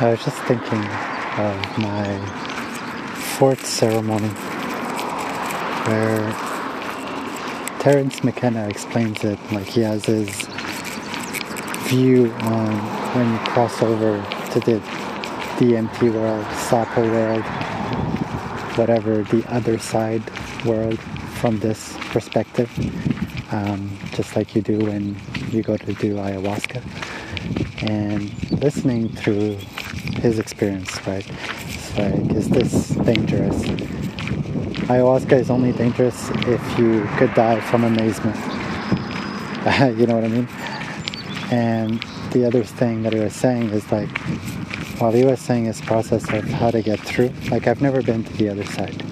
I was just thinking of my fourth ceremony where Terence McKenna explains it like he has his view on when you cross over to the DMT world, Sapo world, whatever the other side world from this perspective, um, just like you do when you go to do ayahuasca. And listening through his experience, right? It's like, is this dangerous? Ayahuasca is only dangerous if you could die from amazement. you know what I mean? And the other thing that he was saying is like, while he was saying his process of how to get through, like I've never been to the other side.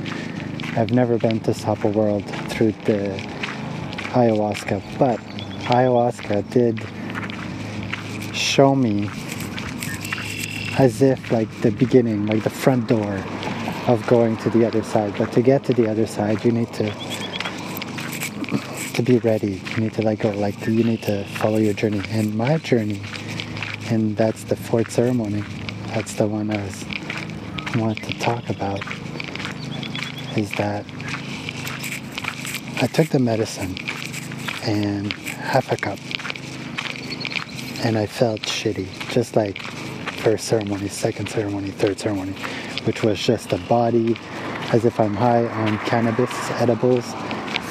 I've never been to Sapo World through the ayahuasca, but ayahuasca did show me as if like the beginning, like the front door of going to the other side. But to get to the other side, you need to to be ready. You need to let go. Like you need to follow your journey. And my journey, and that's the fourth ceremony. That's the one I was want to talk about. Is that I took the medicine and half a cup, and I felt shitty, just like first ceremony, second ceremony, third ceremony which was just a body as if I'm high on cannabis edibles,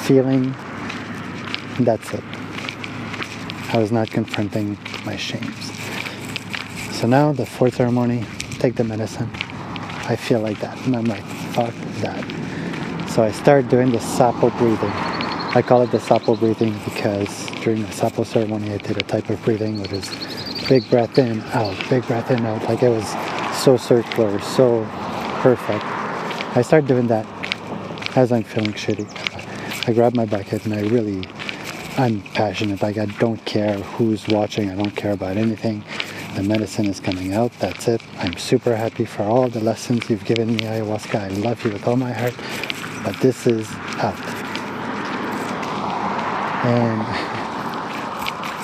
feeling. That's it. I was not confronting my shames. So now the fourth ceremony, take the medicine. I feel like that. And I'm like, fuck that. So I start doing the Sapo breathing. I call it the Sapo breathing because during the Sapo ceremony I did a type of breathing which is big breath in, out, big breath in, out. Like it was so circular, so perfect. I start doing that as I'm feeling shitty. I grab my bucket and I really, I'm passionate. Like I don't care who's watching. I don't care about anything. The medicine is coming out. That's it. I'm super happy for all the lessons you've given me, ayahuasca. I love you with all my heart. But this is out. And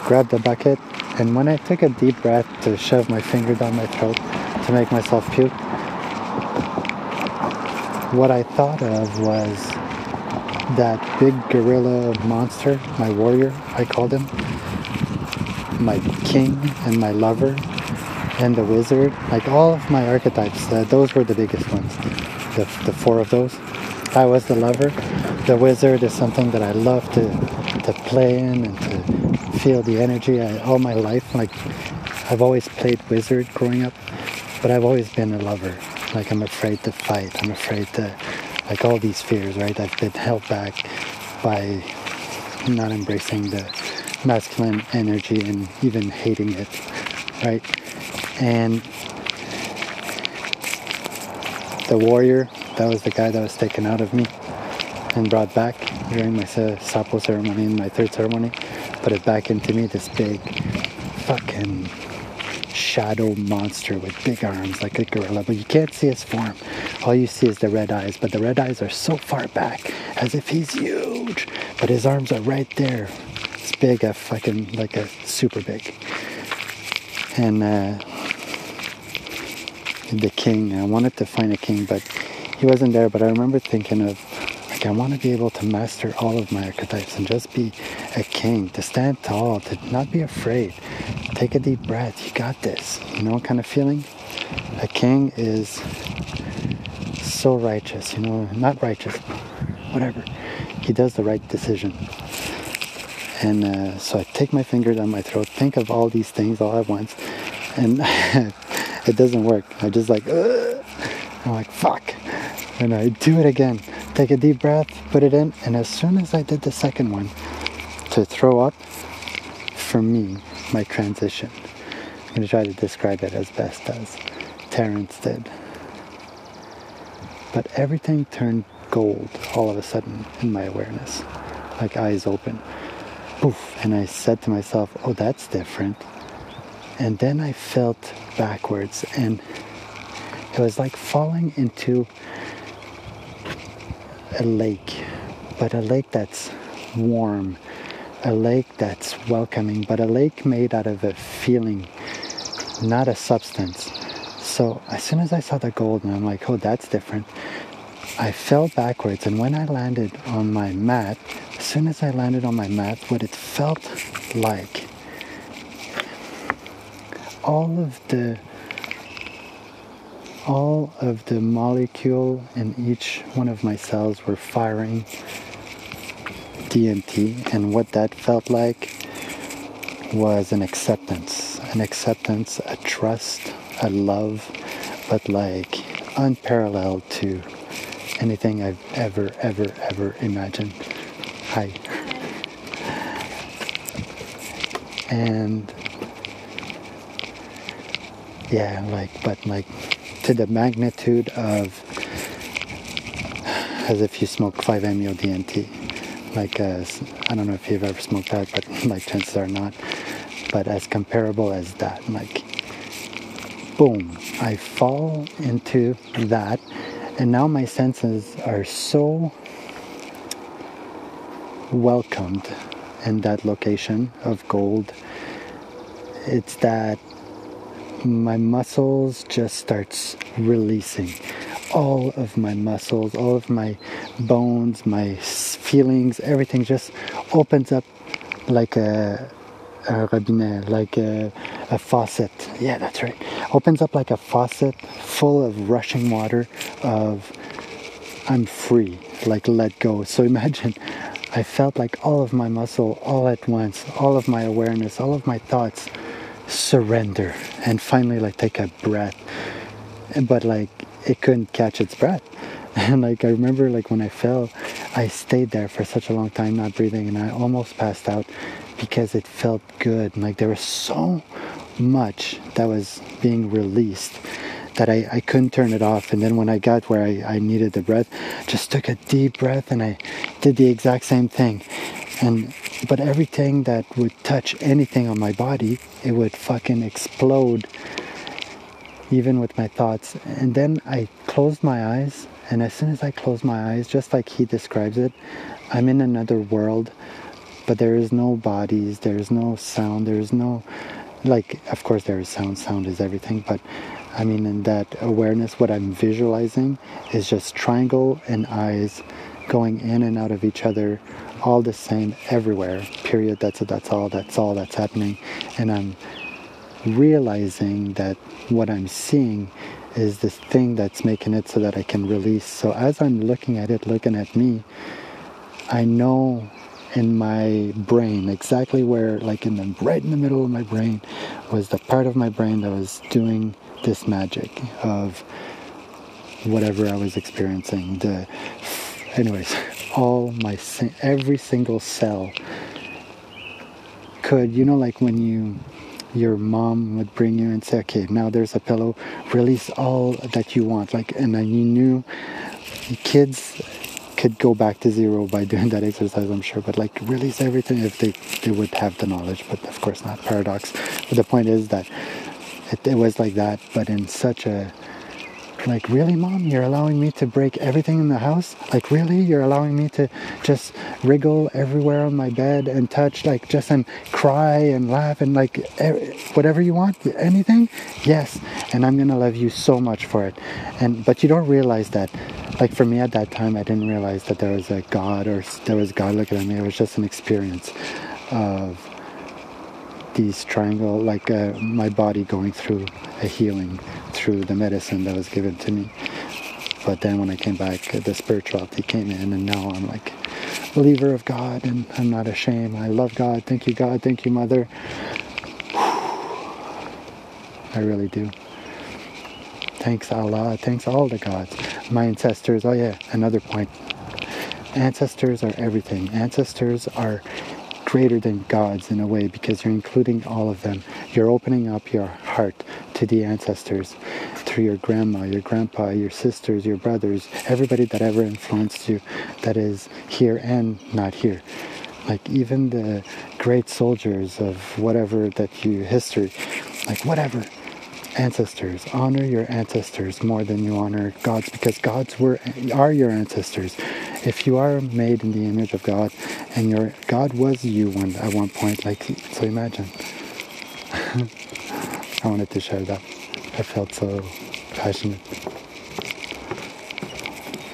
grab the bucket. And when I took a deep breath to shove my finger down my throat to make myself puke, what I thought of was that big gorilla monster, my warrior, I called him, my king and my lover and the wizard, like all of my archetypes, uh, those were the biggest ones, the, the four of those. I was the lover. The wizard is something that I love to, to play in and to feel the energy I, all my life. Like I've always played wizard growing up, but I've always been a lover. Like I'm afraid to fight. I'm afraid to, like all these fears, right? I've been held back by not embracing the masculine energy and even hating it, right? And the warrior, that was the guy that was taken out of me and brought back during my Sapo ceremony and my third ceremony. Put it back into me, this big fucking shadow monster with big arms like a gorilla, but you can't see his form. All you see is the red eyes, but the red eyes are so far back as if he's huge, but his arms are right there. It's big, a fucking like a super big. And uh, the king, I wanted to find a king, but he wasn't there. But I remember thinking of like I want to be able to master all of my archetypes and just be a king, to stand tall, to not be afraid. Take a deep breath. You got this. You know, what kind of feeling. A king is so righteous. You know, not righteous, whatever. He does the right decision. And uh, so I take my finger down my throat, think of all these things all at once, and it doesn't work. I just like, Ugh. I'm like, fuck. And I do it again. Take a deep breath, put it in, and as soon as I did the second one, to throw up, for me, my transition, I'm going to try to describe it as best as Terence did. But everything turned gold all of a sudden in my awareness, like eyes open. Poof, and I said to myself, oh, that's different. And then I felt backwards, and it was like falling into a lake, but a lake that's warm, a lake that's welcoming, but a lake made out of a feeling, not a substance. So as soon as I saw the gold, and I'm like, oh, that's different. I fell backwards, and when I landed on my mat, as soon as I landed on my mat, what it felt like, all of the all of the molecule in each one of my cells were firing DMT, and what that felt like was an acceptance, an acceptance, a trust, a love, but like unparalleled to anything I've ever, ever, ever imagined. Hi. And yeah, like, but like to the magnitude of as if you smoke 5-MeO DMT. Like, uh, as, I don't know if you've ever smoked that, but like chances are not. But as comparable as that, like, boom, I fall into that, and now my senses are so welcomed in that location of gold. It's that my muscles just starts releasing. All of my muscles all of my bones my feelings everything just opens up like a, a robinet like a, a faucet. Yeah that's right. Opens up like a faucet full of rushing water of i'm free like let go. So imagine i felt like all of my muscle all at once all of my awareness all of my thoughts surrender and finally like take a breath. But like it couldn't catch its breath. And like i remember like when i fell i stayed there for such a long time not breathing and i almost passed out because it felt good. Like there was so much that was being released that I, I couldn't turn it off. And then when i got where I, I needed the breath just took a deep breath and i did the exact same thing. And but everything that would touch anything on my body it would fucking explode even with my thoughts. And then i closed my eyes and as soon as i closed my eyes just like he describes it i'm in another world but there is no bodies there is no sound there is no like of course there is sound sound is everything but i mean in that awareness what i'm visualizing is just triangle and eyes going in and out of each other all the same everywhere period. That's that's all that's all that's happening. And i'm realizing that what i'm seeing is this thing that's making it so that i can release. So as i'm looking at it looking at me i know in my brain exactly where like in the right in the middle of my brain was the part of my brain that was doing this magic of whatever i was experiencing the anyways all my every single cell could you know like when you your mom would bring you and say okay now there's a pillow release all that you want. Like and then you knew kids could go back to zero by doing that exercise i'm sure but like release everything if they they would have the knowledge but of course not paradox. But the point is that it, it was like that but in such a like, really, mom? You're allowing me to break everything in the house? Like, really? You're allowing me to just wriggle everywhere on my bed and touch, like, just and cry and laugh and like whatever you want? Anything? Yes. And I'm gonna love you so much for it. And but you don't realize that. Like for me at that time, I didn't realize that there was a God or there was God looking at me. It was just an experience of these triangle, like uh, my body going through a healing through the medicine that was given to me. But then when I came back, the spirituality came in, and now I'm like believer of God, and I'm not ashamed. I love God. Thank you, God. Thank you, Mother. I really do. Thanks Allah. Thanks all the gods. My ancestors. Oh yeah, another point. Ancestors are everything. Ancestors are greater than gods in a way because you're including all of them. You're opening up your heart to the ancestors through your grandma, your grandpa, your sisters, your brothers, everybody that ever influenced you that is here and not here. Like even the great soldiers of whatever that you history, like whatever ancestors. Honor your ancestors more than you honor God's because God's were are your ancestors. If you are made in the image of God and your God was you one at one point, like so imagine. I wanted to share that. I felt so passionate.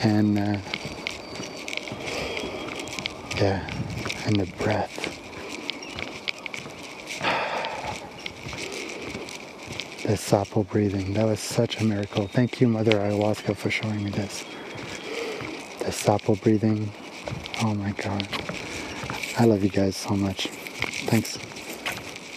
And uh, yeah, and the breath. The sapo breathing, that was such a miracle. Thank you, Mother Ayahuasca, for showing me this. The sapo breathing, oh my god. I love you guys so much. Thanks.